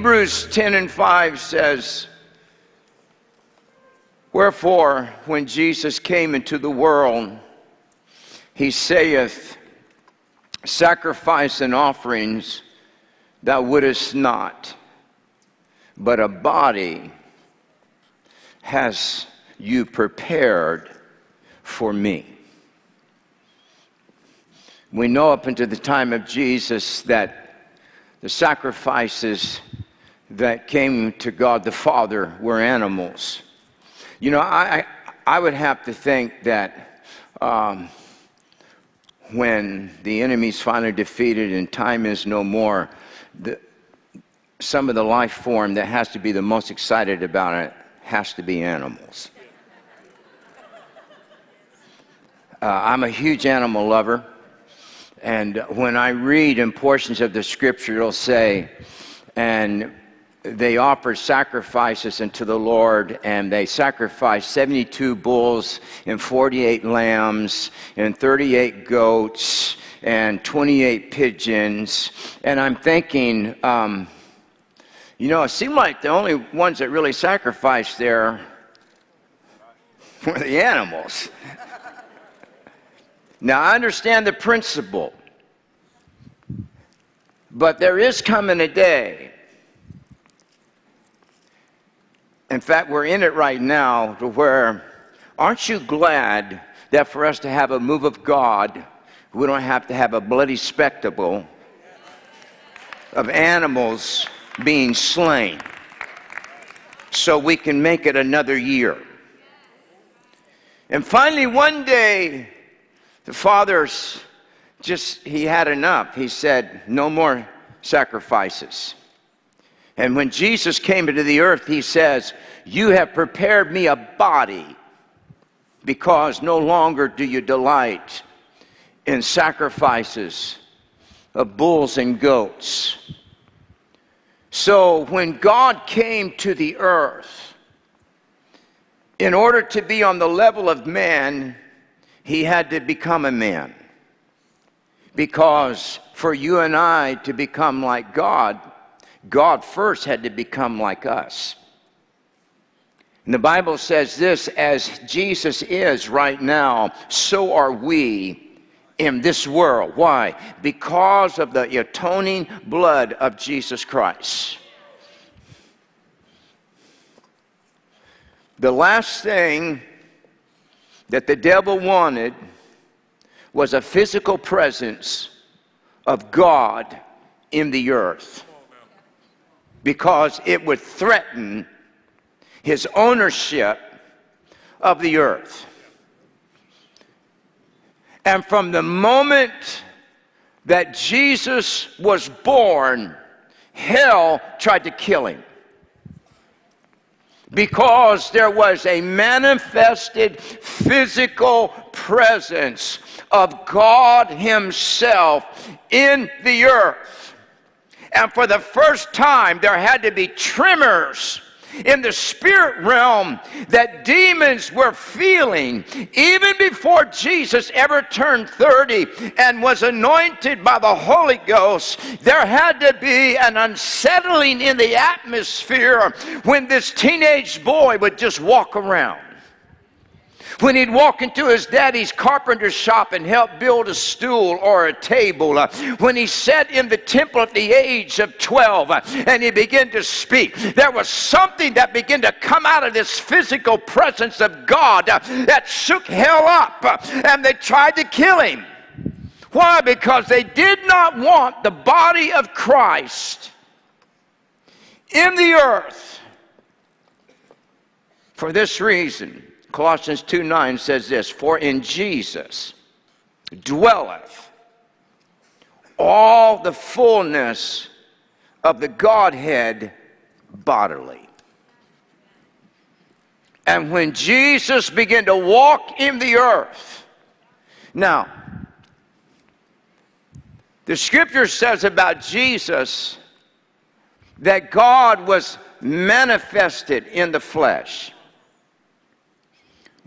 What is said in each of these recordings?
Hebrews 10 and 5 says, Wherefore, when Jesus came into the world, he saith, Sacrifice and offerings thou wouldest not, but a body has you prepared for me. We know up until the time of Jesus that the sacrifices that came to God the Father were animals. You know, I, I would have to think that um, when the enemy's finally defeated and time is no more, the, some of the life form that has to be the most excited about it has to be animals. Uh, I'm a huge animal lover. And when I read in portions of the scripture, it'll say, and they offered sacrifices unto the Lord, and they sacrificed 72 bulls and 48 lambs and 38 goats and 28 pigeons. And I'm thinking, um, you know, it seemed like the only ones that really sacrificed there were the animals. now, I understand the principle, but there is coming a day In fact, we're in it right now to where, aren't you glad that for us to have a move of God, we don't have to have a bloody spectacle of animals being slain so we can make it another year. And finally, one day, the father's just, he had enough. He said, No more sacrifices. And when Jesus came into the earth, he says, You have prepared me a body because no longer do you delight in sacrifices of bulls and goats. So when God came to the earth, in order to be on the level of man, he had to become a man. Because for you and I to become like God, God first had to become like us. And the Bible says this as Jesus is right now, so are we in this world. Why? Because of the atoning blood of Jesus Christ. The last thing that the devil wanted was a physical presence of God in the earth because it would threaten his ownership of the earth. And from the moment that Jesus was born, hell tried to kill him. Because there was a manifested physical presence of God Himself in the earth. And for the first time, there had to be tremors in the spirit realm that demons were feeling even before Jesus ever turned 30 and was anointed by the Holy Ghost. There had to be an unsettling in the atmosphere when this teenage boy would just walk around. When he'd walk into his daddy's carpenter shop and help build a stool or a table. Uh, when he sat in the temple at the age of 12 uh, and he began to speak, there was something that began to come out of this physical presence of God uh, that shook hell up and they tried to kill him. Why? Because they did not want the body of Christ in the earth. For this reason, Colossians 2 9 says this For in Jesus dwelleth all the fullness of the Godhead bodily. And when Jesus began to walk in the earth, now, the scripture says about Jesus that God was manifested in the flesh.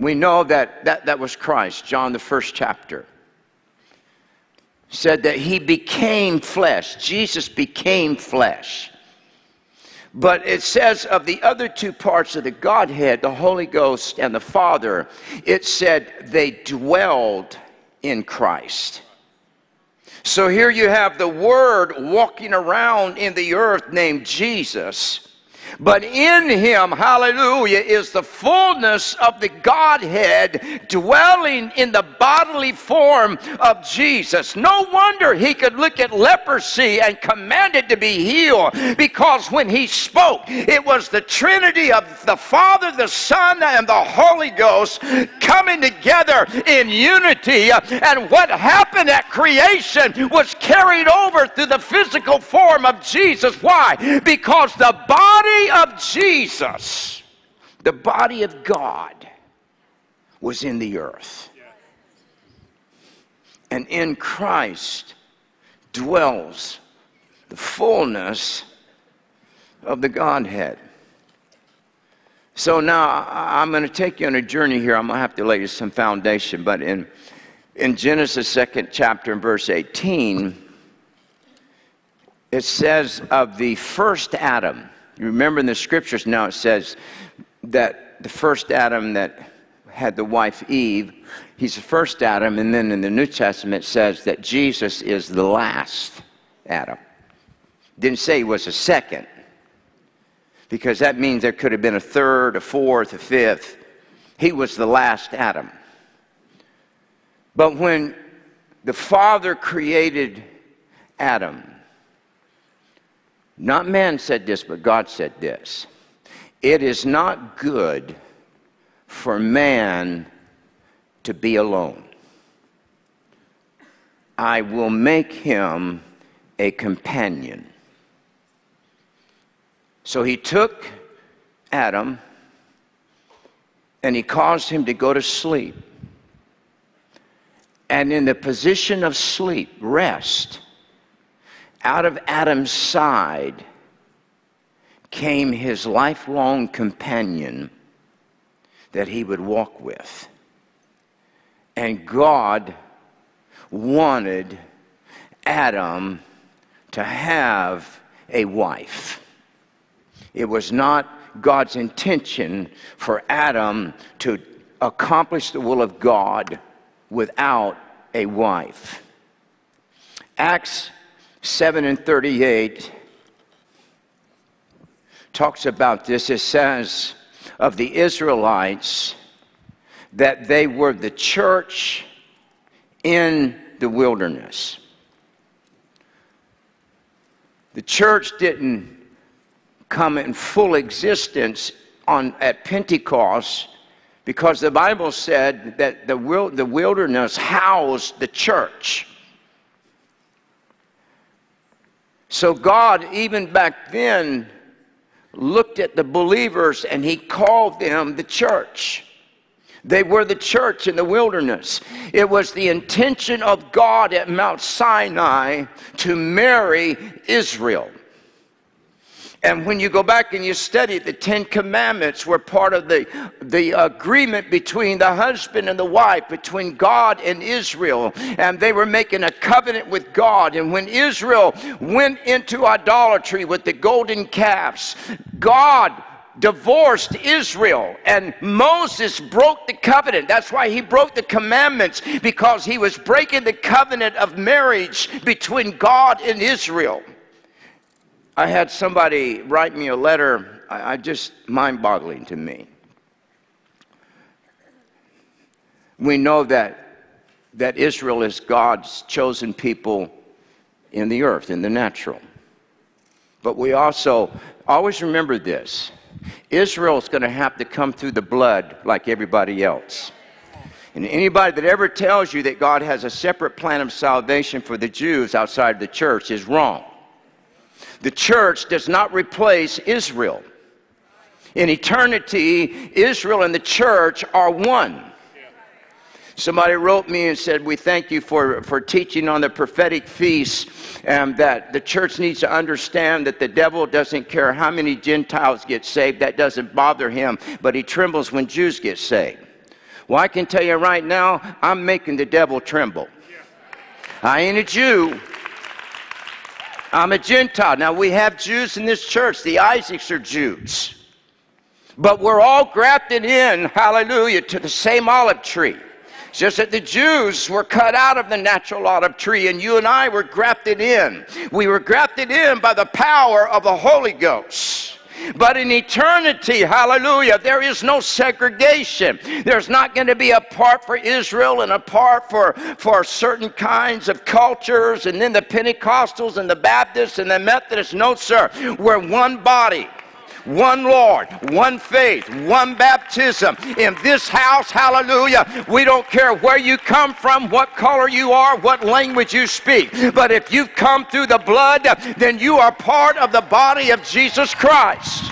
We know that that, that was Christ, John, the first chapter. Said that he became flesh. Jesus became flesh. But it says of the other two parts of the Godhead, the Holy Ghost and the Father, it said they dwelled in Christ. So here you have the Word walking around in the earth named Jesus. But in him, hallelujah, is the fullness of the Godhead dwelling in the bodily form of Jesus. No wonder he could look at leprosy and command it to be healed because when he spoke, it was the Trinity of the Father, the Son, and the Holy Ghost coming together in unity. And what happened at creation was carried over through the physical form of Jesus. Why? Because the body of Jesus, the body of God, was in the earth. And in Christ dwells the fullness of the Godhead. So now I'm going to take you on a journey here. I'm going to have to lay you some foundation. But in, in Genesis, second chapter, and verse 18, it says of the first Adam, you remember in the scriptures now it says that the first Adam that had the wife Eve, he's the first Adam, and then in the New Testament says that Jesus is the last Adam. Didn't say he was a second, because that means there could have been a third, a fourth, a fifth. He was the last Adam. But when the Father created Adam, not man said this, but God said this. It is not good for man to be alone. I will make him a companion. So he took Adam and he caused him to go to sleep. And in the position of sleep, rest, out of Adam's side came his lifelong companion that he would walk with. And God wanted Adam to have a wife. It was not God's intention for Adam to accomplish the will of God without a wife. Acts 7 and 38 talks about this. It says of the Israelites that they were the church in the wilderness. The church didn't come in full existence on, at Pentecost because the Bible said that the, the wilderness housed the church. So God, even back then, looked at the believers and he called them the church. They were the church in the wilderness. It was the intention of God at Mount Sinai to marry Israel. And when you go back and you study the Ten Commandments were part of the, the agreement between the husband and the wife, between God and Israel. And they were making a covenant with God. And when Israel went into idolatry with the golden calves, God divorced Israel and Moses broke the covenant. That's why he broke the commandments because he was breaking the covenant of marriage between God and Israel. I had somebody write me a letter, I, I just mind boggling to me. We know that, that Israel is God's chosen people in the earth, in the natural. But we also always remember this Israel is going to have to come through the blood like everybody else. And anybody that ever tells you that God has a separate plan of salvation for the Jews outside the church is wrong. The church does not replace Israel. In eternity, Israel and the church are one. Somebody wrote me and said, We thank you for, for teaching on the prophetic feast, and um, that the church needs to understand that the devil doesn't care how many Gentiles get saved, that doesn't bother him, but he trembles when Jews get saved. Well, I can tell you right now, I'm making the devil tremble. I ain't a Jew, I'm a Gentile. Now, we have Jews in this church. The Isaacs are Jews. But we're all grafted in, hallelujah, to the same olive tree. It's just that the Jews were cut out of the natural olive tree, and you and I were grafted in. We were grafted in by the power of the Holy Ghost. But in eternity, hallelujah, there is no segregation. There's not going to be a part for Israel and a part for, for certain kinds of cultures, and then the Pentecostals and the Baptists and the Methodists. No, sir. We're one body one Lord, one faith, one baptism. In this house, hallelujah, we don't care where you come from, what color you are, what language you speak. But if you've come through the blood, then you are part of the body of Jesus Christ.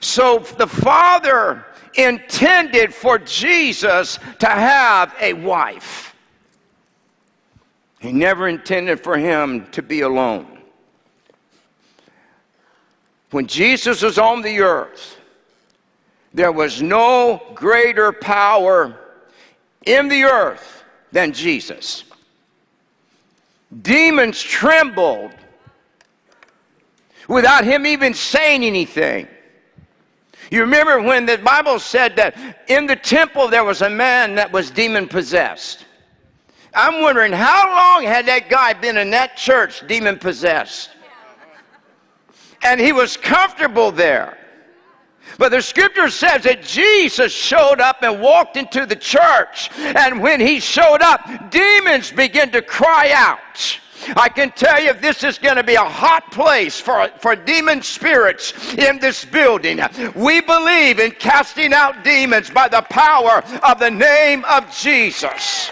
So the Father intended for Jesus to have a wife. He never intended for him to be alone. When Jesus was on the earth, there was no greater power in the earth than Jesus. Demons trembled without him even saying anything. You remember when the Bible said that in the temple there was a man that was demon possessed. I'm wondering how long had that guy been in that church demon possessed? And he was comfortable there. But the scripture says that Jesus showed up and walked into the church. And when he showed up, demons began to cry out. I can tell you this is going to be a hot place for, for demon spirits in this building. We believe in casting out demons by the power of the name of Jesus.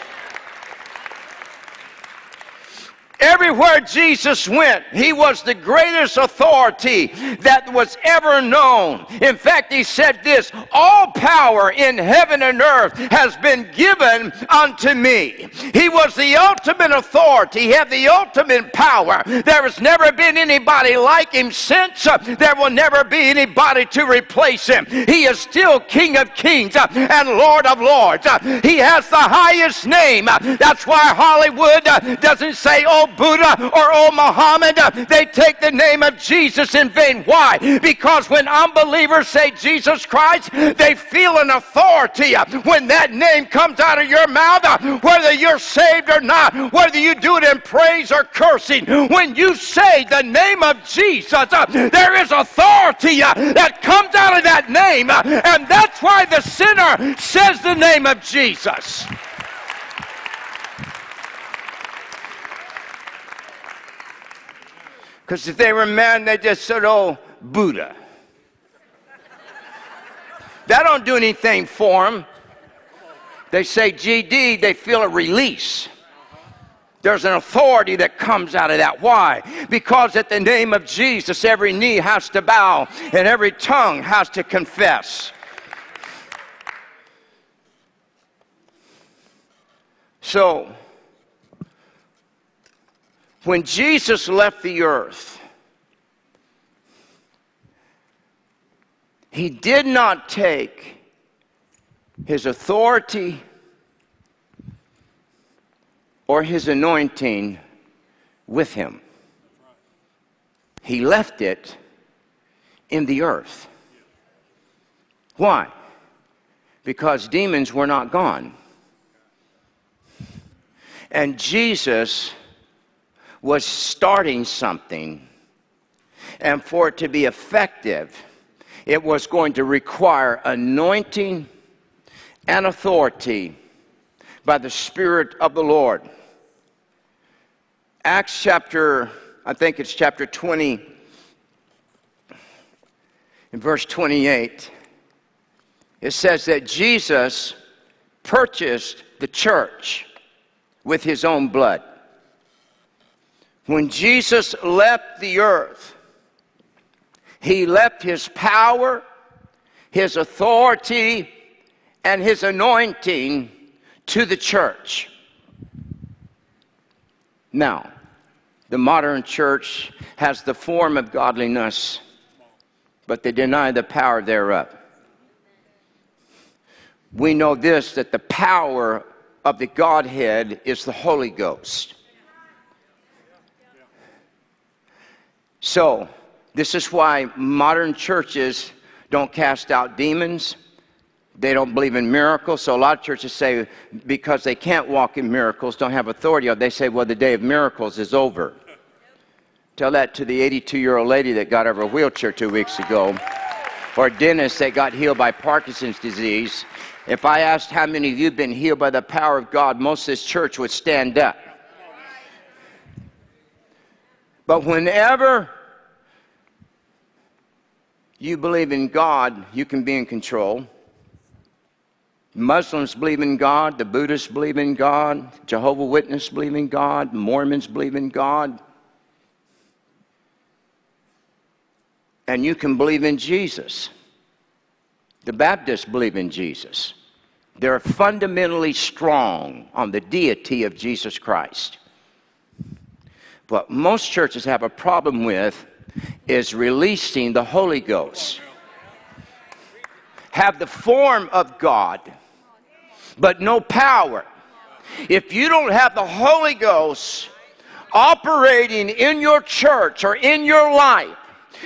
Everywhere Jesus went, he was the greatest authority that was ever known. In fact, he said this All power in heaven and earth has been given unto me. He was the ultimate authority, he had the ultimate power. There has never been anybody like him since. There will never be anybody to replace him. He is still King of kings and Lord of lords. He has the highest name. That's why Hollywood doesn't say, Oh, Buddha or old Muhammad, they take the name of Jesus in vain. Why? Because when unbelievers say Jesus Christ, they feel an authority when that name comes out of your mouth, whether you're saved or not, whether you do it in praise or cursing. When you say the name of Jesus, there is authority that comes out of that name, and that's why the sinner says the name of Jesus. Because if they were men, they just said, oh, Buddha. that don't do anything for them. They say GD, they feel a release. There's an authority that comes out of that. Why? Because at the name of Jesus, every knee has to bow and every tongue has to confess. So, when Jesus left the earth, he did not take his authority or his anointing with him. He left it in the earth. Why? Because demons were not gone. And Jesus was starting something. And for it to be effective, it was going to require anointing and authority by the Spirit of the Lord. Acts chapter, I think it's chapter 20, in verse 28, it says that Jesus purchased the church with his own blood. When Jesus left the earth, he left his power, his authority, and his anointing to the church. Now, the modern church has the form of godliness, but they deny the power thereof. We know this that the power of the Godhead is the Holy Ghost. So, this is why modern churches don't cast out demons. They don't believe in miracles. So, a lot of churches say because they can't walk in miracles, don't have authority, they say, well, the day of miracles is over. Tell that to the 82 year old lady that got out of her wheelchair two weeks ago, or Dennis that got healed by Parkinson's disease. If I asked how many of you have been healed by the power of God, most of this church would stand up. But whenever you believe in God, you can be in control. Muslims believe in God, the Buddhists believe in God, Jehovah Witnesses believe in God, Mormons believe in God. And you can believe in Jesus. The Baptists believe in Jesus. They're fundamentally strong on the deity of Jesus Christ. What most churches have a problem with is releasing the Holy Ghost. Have the form of God, but no power. If you don't have the Holy Ghost operating in your church or in your life,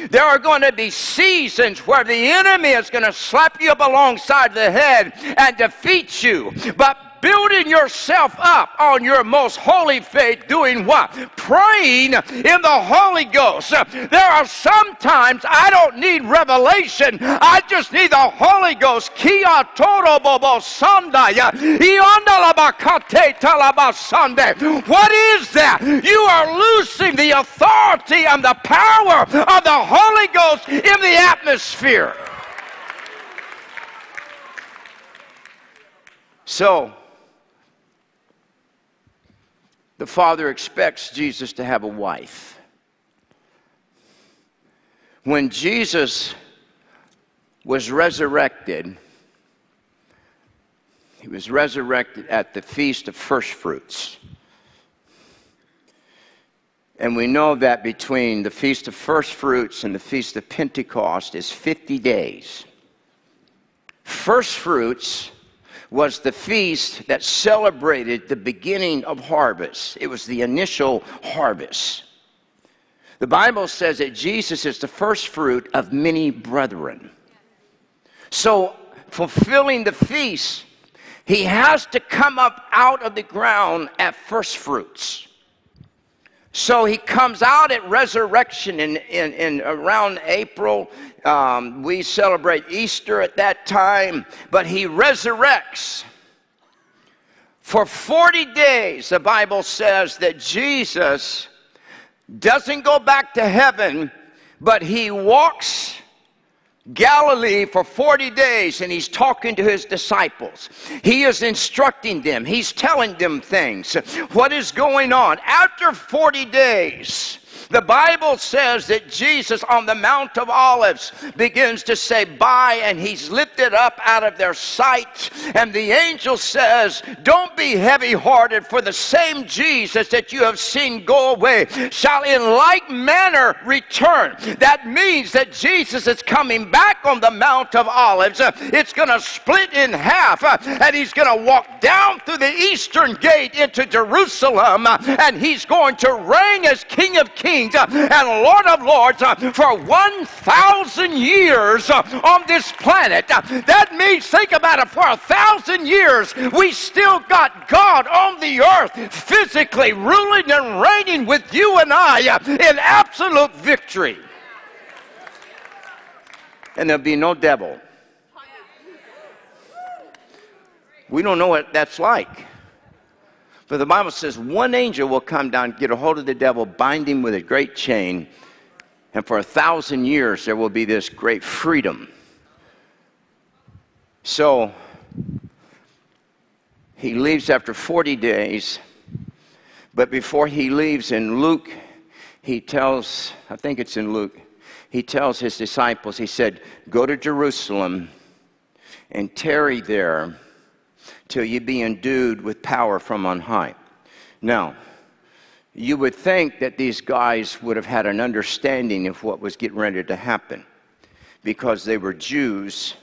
there are going to be seasons where the enemy is going to slap you up alongside the head and defeat you. But building yourself up on your most holy faith, doing what? Praying in the Holy Ghost. There are sometimes I don't need revelation, I just need the Holy Ghost. Kia toro bobo sandaya. What is that? You are losing the authority and the power of the Holy Ghost in the atmosphere. So, the Father expects Jesus to have a wife. When Jesus was resurrected, he was resurrected at the Feast of First Fruits. And we know that between the Feast of First Fruits and the Feast of Pentecost is 50 days. First Fruits was the feast that celebrated the beginning of harvest. It was the initial harvest. The Bible says that Jesus is the first fruit of many brethren. So, fulfilling the feast, he has to come up out of the ground at first fruits. So he comes out at resurrection in, in, in around April. Um, we celebrate Easter at that time, but he resurrects. For 40 days, the Bible says that Jesus doesn't go back to heaven, but he walks Galilee for 40 days and he's talking to his disciples. He is instructing them, he's telling them things. What is going on? After 40 days, the Bible says that Jesus on the Mount of Olives begins to say bye and he's lifted up out of their sight. And the angel says, Don't be heavy hearted, for the same Jesus that you have seen go away shall in like manner return. That means that Jesus is coming back on the Mount of Olives. It's going to split in half and he's going to walk down through the eastern gate into Jerusalem and he's going to reign as King of Kings kings uh, and Lord of lords uh, for 1,000 years uh, on this planet. That means, think about it, for a thousand years, we still got God on the earth physically ruling and reigning with you and I in absolute victory. And there'll be no devil. We don't know what that's like. But the Bible says one angel will come down, get a hold of the devil, bind him with a great chain, and for a thousand years there will be this great freedom. So he leaves after 40 days, but before he leaves in Luke, he tells, I think it's in Luke, he tells his disciples, he said, Go to Jerusalem and tarry there till you be endued with power from on high. Now, you would think that these guys would have had an understanding of what was getting ready to happen because they were Jews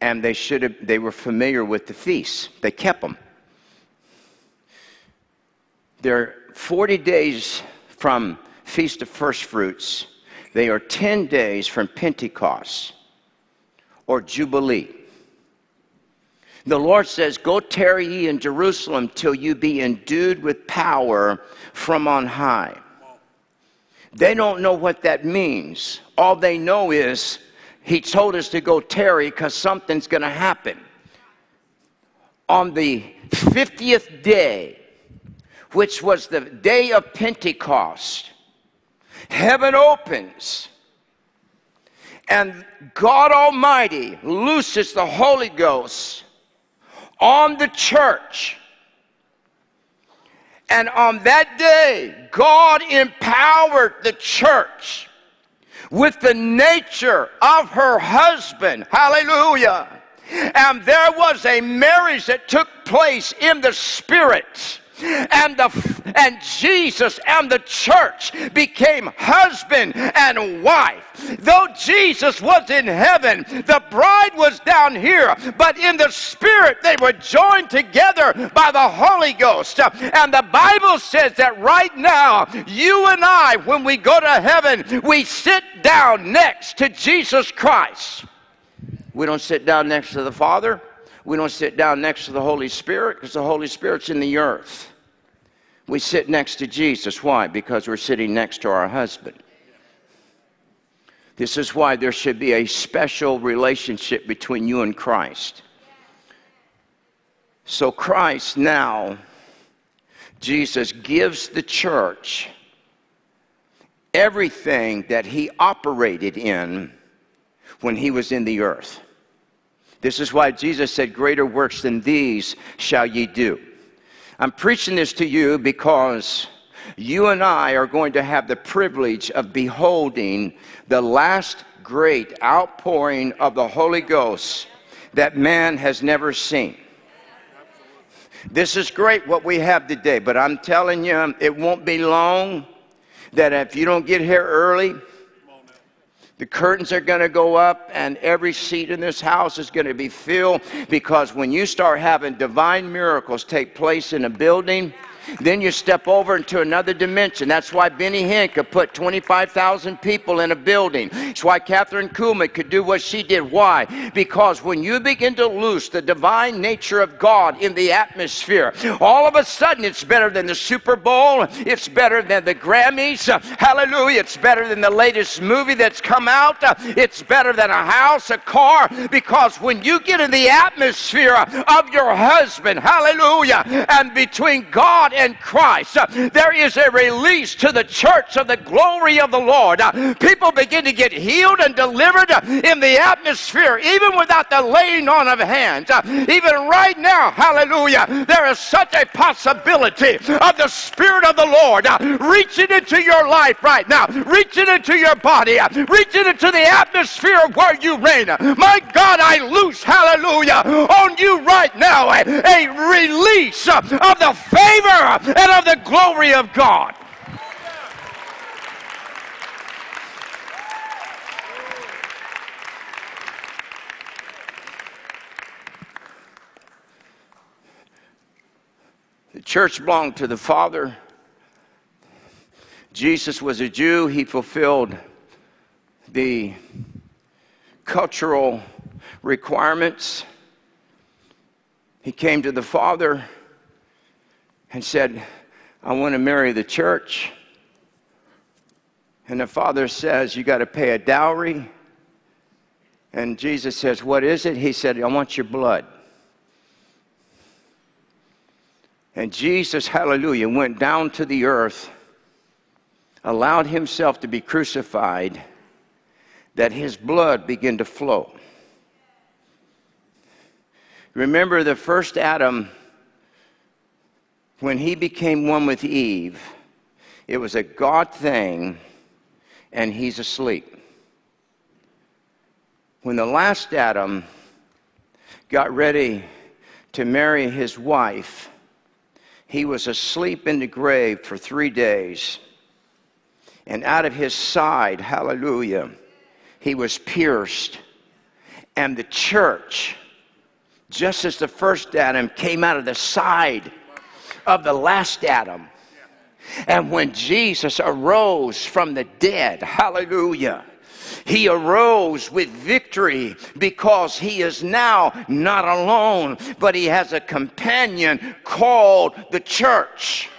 and they should have they were familiar with the feasts. They kept them. They're 40 days from Feast of First Fruits, they are 10 days from Pentecost or Jubilee. The Lord says, Go tarry ye in Jerusalem till you be endued with power from on high. They don't know what that means. All they know is He told us to go tarry because something's going to happen. On the 50th day, which was the day of Pentecost, heaven opens and God Almighty looses the Holy Ghost on the church. And on that day, God empowered the church with the nature of her husband. Hallelujah. And there was a marriage that took place in the spirit and the and Jesus and the church became husband and wife. Though Jesus was in heaven, the bride was down here, but in the spirit they were joined together by the Holy Ghost. And the Bible says that right now, you and I, when we go to heaven, we sit down next to Jesus Christ. We don't sit down next to the Father. We don't sit down next to the Holy Spirit because the Holy Spirit's in the earth. We sit next to Jesus. Why? Because we're sitting next to our husband. This is why there should be a special relationship between you and Christ. So, Christ now, Jesus gives the church everything that he operated in when he was in the earth. This is why Jesus said, Greater works than these shall ye do. I'm preaching this to you because you and I are going to have the privilege of beholding the last great outpouring of the Holy Ghost that man has never seen. This is great what we have today, but I'm telling you, it won't be long that if you don't get here early, the curtains are going to go up, and every seat in this house is going to be filled because when you start having divine miracles take place in a building, then you step over into another dimension. That's why Benny Hinn could put 25,000 people in a building. That's why Kathryn Kuhlman could do what she did. Why? Because when you begin to loose the divine nature of God in the atmosphere, all of a sudden it's better than the Super Bowl. It's better than the Grammys. Hallelujah. It's better than the latest movie that's come out. It's better than a house, a car. Because when you get in the atmosphere of your husband, hallelujah, and between God and Christ, there is a release to the church of the glory of the Lord. People begin to get healed and delivered in the atmosphere, even without the laying on of hands. Even right now, hallelujah, there is such a possibility of the Spirit of the Lord reaching into your life right now, reaching into your body, reaching into the atmosphere where you reign. My God, I loose, hallelujah, on you right now a, a release of the favor and of the glory of God. The church belonged to the Father. Jesus was a Jew. He fulfilled the cultural requirements. He came to the Father and said, I want to marry the church. And the father says, You got to pay a dowry. And Jesus says, What is it? He said, I want your blood. And Jesus, hallelujah, went down to the earth, allowed himself to be crucified, that his blood began to flow. Remember, the first Adam when he became one with Eve, it was a God thing, and he's asleep. When the last Adam got ready to marry his wife, he was asleep in the grave for three days. And out of his side, hallelujah, he was pierced. And the church, just as the first Adam came out of the side of the last Adam. And when Jesus arose from the dead, hallelujah, he arose with victory because he is now not alone, but he has a companion called the church.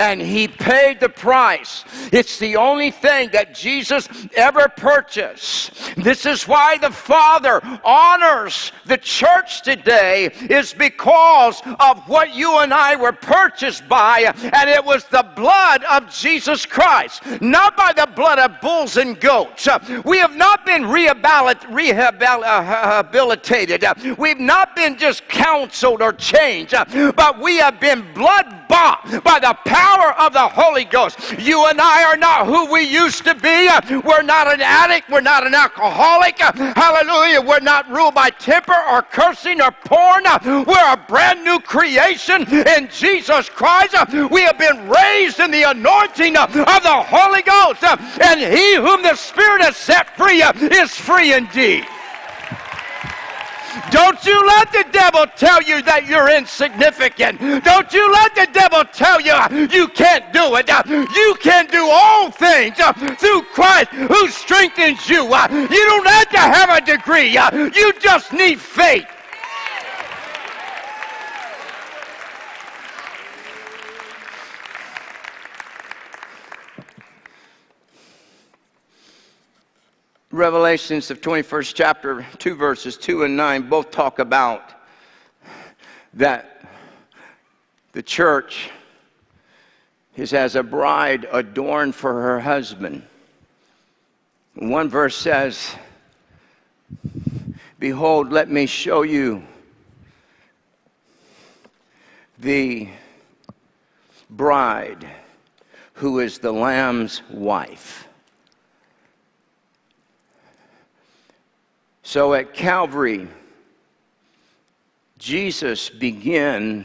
And he paid the price. It's the only thing that Jesus ever purchased. This is why the Father honors the church today is because of what you and I were purchased by and it was the blood of Jesus Christ, not by the blood of bulls and goats. We have not been rehabilitated. We've not been just counseled or changed, but we have been blood bought by the power of the Holy Ghost. You and I are not who we used to be. We're not an addict. We're not an alcoholic. Hallelujah. We're not ruled by temper or cursing or porn. We're a brand new creation in Jesus Christ. We have been raised in the anointing of the Holy Ghost. And he whom the Spirit has set free is free indeed. Don't you let the devil tell you that you're insignificant. Don't you let the devil tell you you can't do it. You can do all things uh, through Christ who strengthens you. Uh, you don't have to have a degree. Uh, you just need faith. Revelations, of 21st chapter, two verses 2 and 9, both talk about that the church is as a bride adorned for her husband. One verse says, Behold, let me show you the bride who is the Lamb's wife. So at Calvary, Jesus began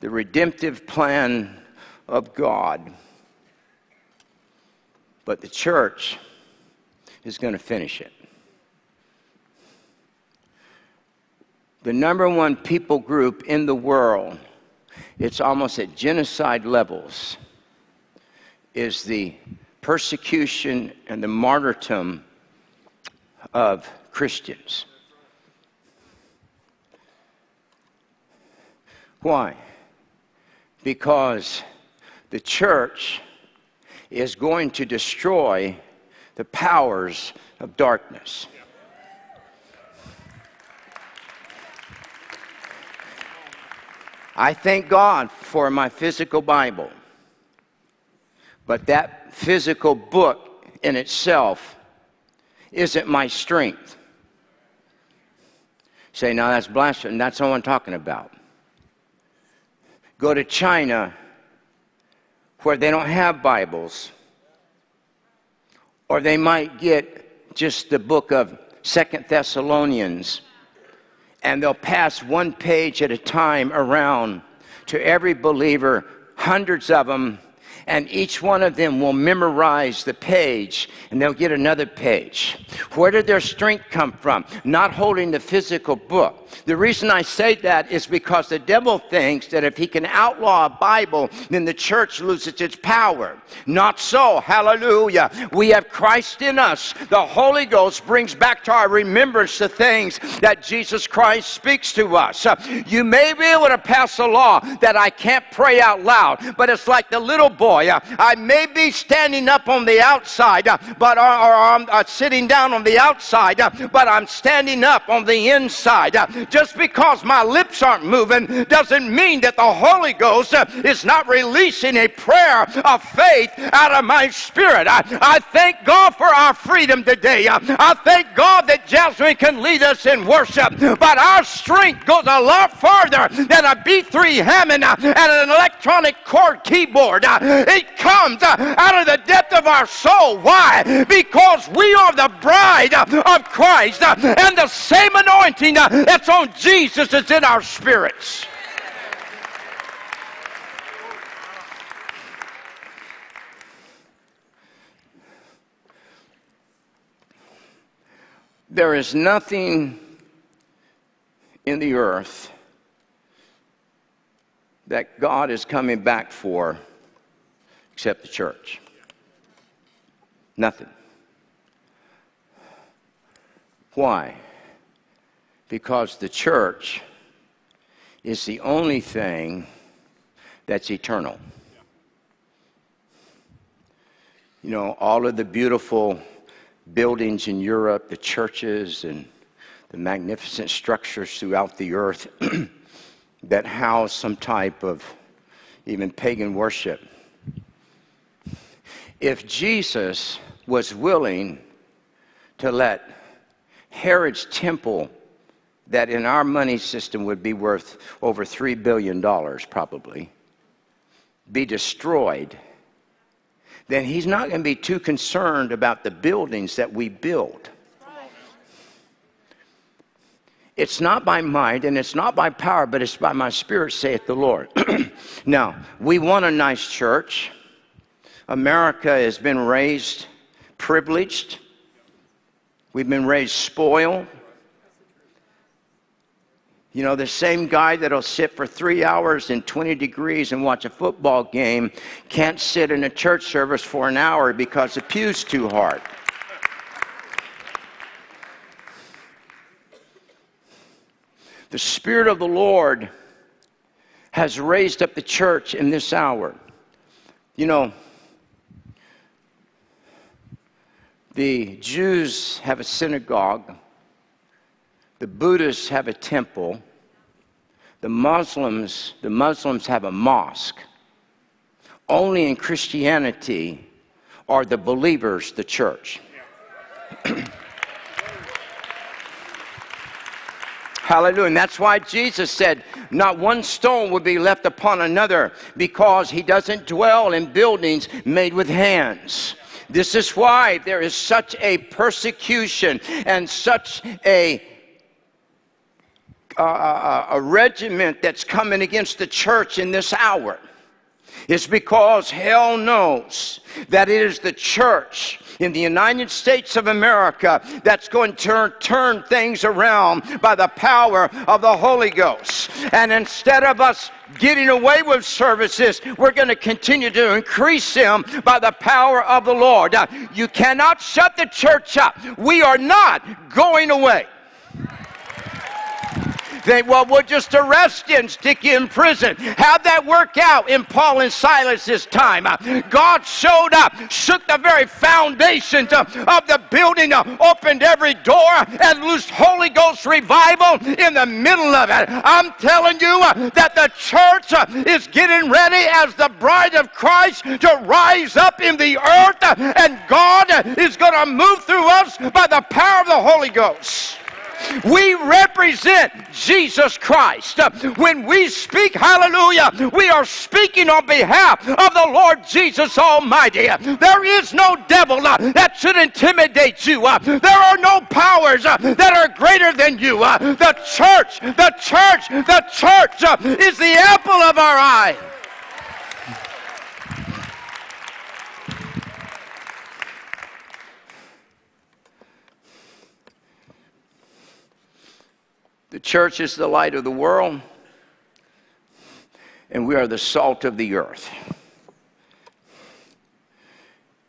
the redemptive plan of God. But the church is going to finish it. The number one people group in the world, it's almost at genocide levels, is the persecution and the martyrdom of Christians. Why? Because the church is going to destroy the powers of darkness. I thank God for my physical Bible, but that physical book in itself isn't my strength. Say, now that's blasphemy. That's what I'm talking about. Go to China where they don't have Bibles, or they might get just the book of Second Thessalonians, and they'll pass one page at a time around to every believer, hundreds of them and each one of them will memorize the page and they'll get another page. Where did their strength come from? Not holding the physical book. The reason I say that is because the devil thinks that if he can outlaw a Bible, then the church loses its power. Not so. Hallelujah. We have Christ in us. The Holy Ghost brings back to our remembrance the things that Jesus Christ speaks to us. Uh, you may be able to pass a law that I can't pray out loud, but it's like the little boy. Uh, I may be standing up on the outside, uh, but or, I'm uh, sitting down on the outside, but I'm standing up on the inside. Just because my lips aren't moving doesn't mean that the Holy Ghost uh, is not releasing a prayer of faith out of my spirit. I, I thank God for our freedom today. Uh, I thank God that Jasmine can lead us in worship, but our strength goes a lot farther than a B3 Hammond uh, and an electronic chord keyboard. It comes out of the depth of our soul. Why? Because we are the bride of Christ, and the same anointing that's on Jesus is in our spirits. There is nothing in the earth that God is coming back for except the church. Nothing. Why? Because the church is the only thing that's eternal. You know, all of the beautiful buildings in Europe, the churches, and the magnificent structures throughout the earth that house some type of even pagan worship. If Jesus was willing to let Herod's temple, that in our money system would be worth over $3 billion probably, be destroyed, then he's not going to be too concerned about the buildings that we build. It's not by might and it's not by power, but it's by my spirit, saith the Lord. now, we want a nice church. America has been raised privileged. We've been raised spoiled. You know, the same guy that'll sit for three hours in 20 degrees and watch a football game can't sit in a church service for an hour because the pew's too hard. The Spirit of the Lord has raised up the church in this hour. You know, the Jews have a synagogue, the Buddhists have a temple, the Muslims, the Muslims have a mosque. Only in Christianity are the believers the church. Hallelujah. And that's why Jesus said, Not one stone would be left upon another, because he doesn't dwell in buildings made with hands. This is why there is such a persecution and such a uh, a regiment that's coming against the church in this hour. It's because hell knows that it is the church in the United States of America that's going to turn, turn things around by the power of the Holy Ghost. And instead of us getting away with services, we're going to continue to increase them by the power of the Lord. Now, you cannot shut the church up. We are not going away. They, well, we'll just arrest you and stick you in prison. How'd that work out in Paul and Silas's time? God showed up, shook the very foundations of, the building, uh, opened every door, and loosed Holy Ghost revival in the middle of it. I'm telling you uh, that the church uh, is getting ready as the bride of Christ to rise up in the earth, and God is going to move through us by the power of the Holy Ghost. We represent Jesus Christ. Uh, when we speak hallelujah, we are speaking on behalf of the Lord Jesus Almighty. Uh, there is no devil uh, that should intimidate you. There are no powers that are greater than you. The church, the church, the church is the apple of our eye. The church is the light of the world, and we are the salt of the earth.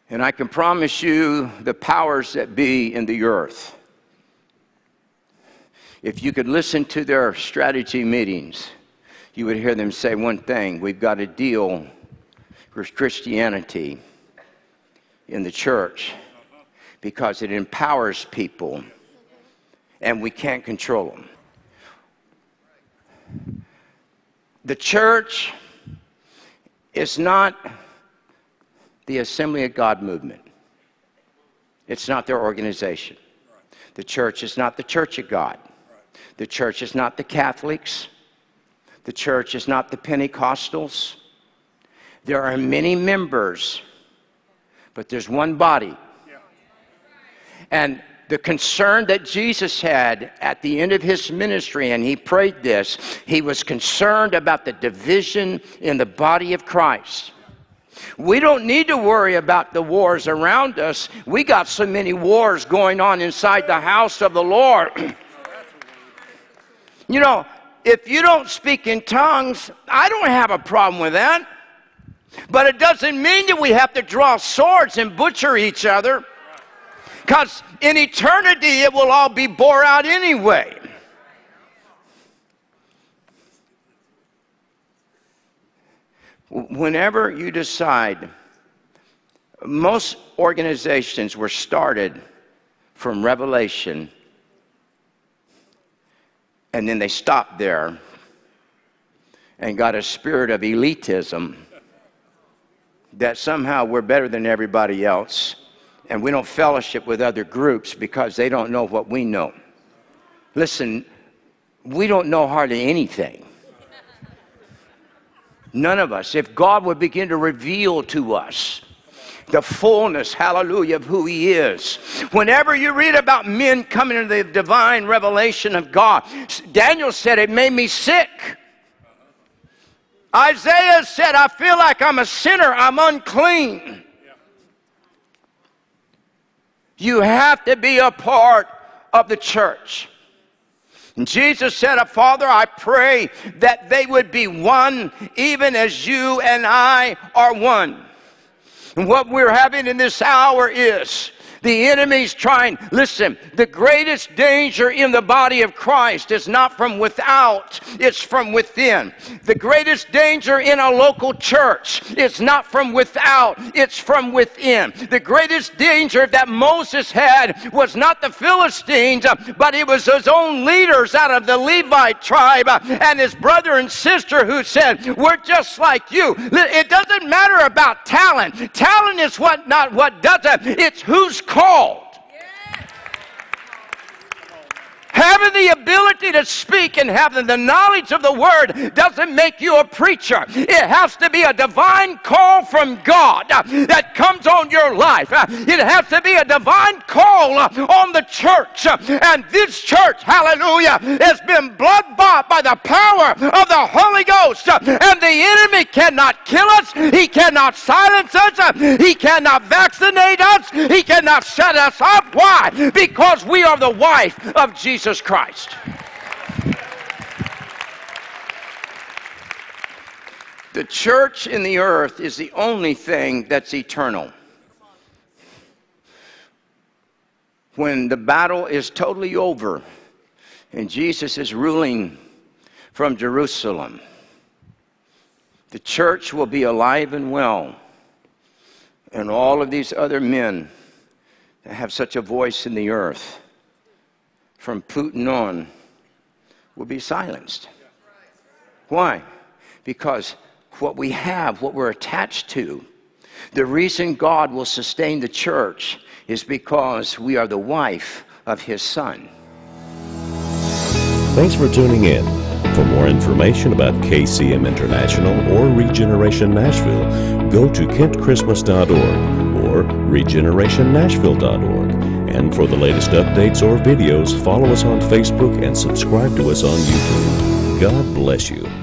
And I can promise you the powers that be in the earth. If you could listen to their strategy meetings, you would hear them say one thing we've got to deal with Christianity in the church because it empowers people and we can't control them. The church is not the Assembly of God movement. It's not their organization. The church is not the Church of God. The church is not the Catholics. The church is not the Pentecostals. There are many members, but there's one body. And the concern that Jesus had at the end of his ministry, and he prayed this, he was concerned about the division in the body of Christ. We don't need to worry about the wars around us. We got so many wars going on inside the house of the Lord. you know, if you don't speak in tongues, I don't have a problem with that. But it doesn't mean that we have to draw swords and butcher each other. Because in eternity, it will all be bore out anyway. Whenever you decide, most organizations were started from revelation and then they stopped there and got a spirit of elitism that somehow we're better than everybody else and we don't fellowship with other groups because they don't know what we know. Listen, we don't know hardly anything. None of us. If God would begin to reveal to us the fullness, hallelujah, of who He is. Whenever you read about men coming into the divine revelation of God, Daniel said, It made me sick. Isaiah said, I feel like I'm a sinner, I'm unclean. You have to be a part of the church. And Jesus said, Father, I pray that they would be one, even as you and I are one. And what we're having in this hour is the enemy's trying. Listen, the greatest danger in the body of Christ is not from without, it's from within. The greatest danger in a local church is not from without, it's from within. The greatest danger that Moses had was not the Philistines, uh, but it was his own leaders out of the Levite tribe uh, and his brother and sister who said, We're just like you. It doesn't matter about talent. Talent is what not what does it, it's who's called. Having the ability to speak and having the knowledge of the word doesn't make you a preacher. It has to be a divine call from God that comes on your life. It has to be a divine call on the church. And this church, hallelujah, has been blood bought by the power of the Holy Ghost. And the enemy cannot kill us, he cannot silence us, he cannot vaccinate us, he cannot shut us up. Why? Because we are the wife of Jesus. Jesus Christ. The church in the earth is the only thing that's eternal. When the battle is totally over and Jesus is ruling from Jerusalem, the church will be alive and well. And all of these other men that have such a voice in the earth from Putin on will be silenced. Why? Because what we have, what we're attached to, the reason God will sustain the church is because we are the wife of his son. Thanks for tuning in. For more information about KCM International or Regeneration Nashville, go to kentchristmas.org or regenerationnashville.org. And for the latest updates or videos, follow us on Facebook and subscribe to us on YouTube. God bless you.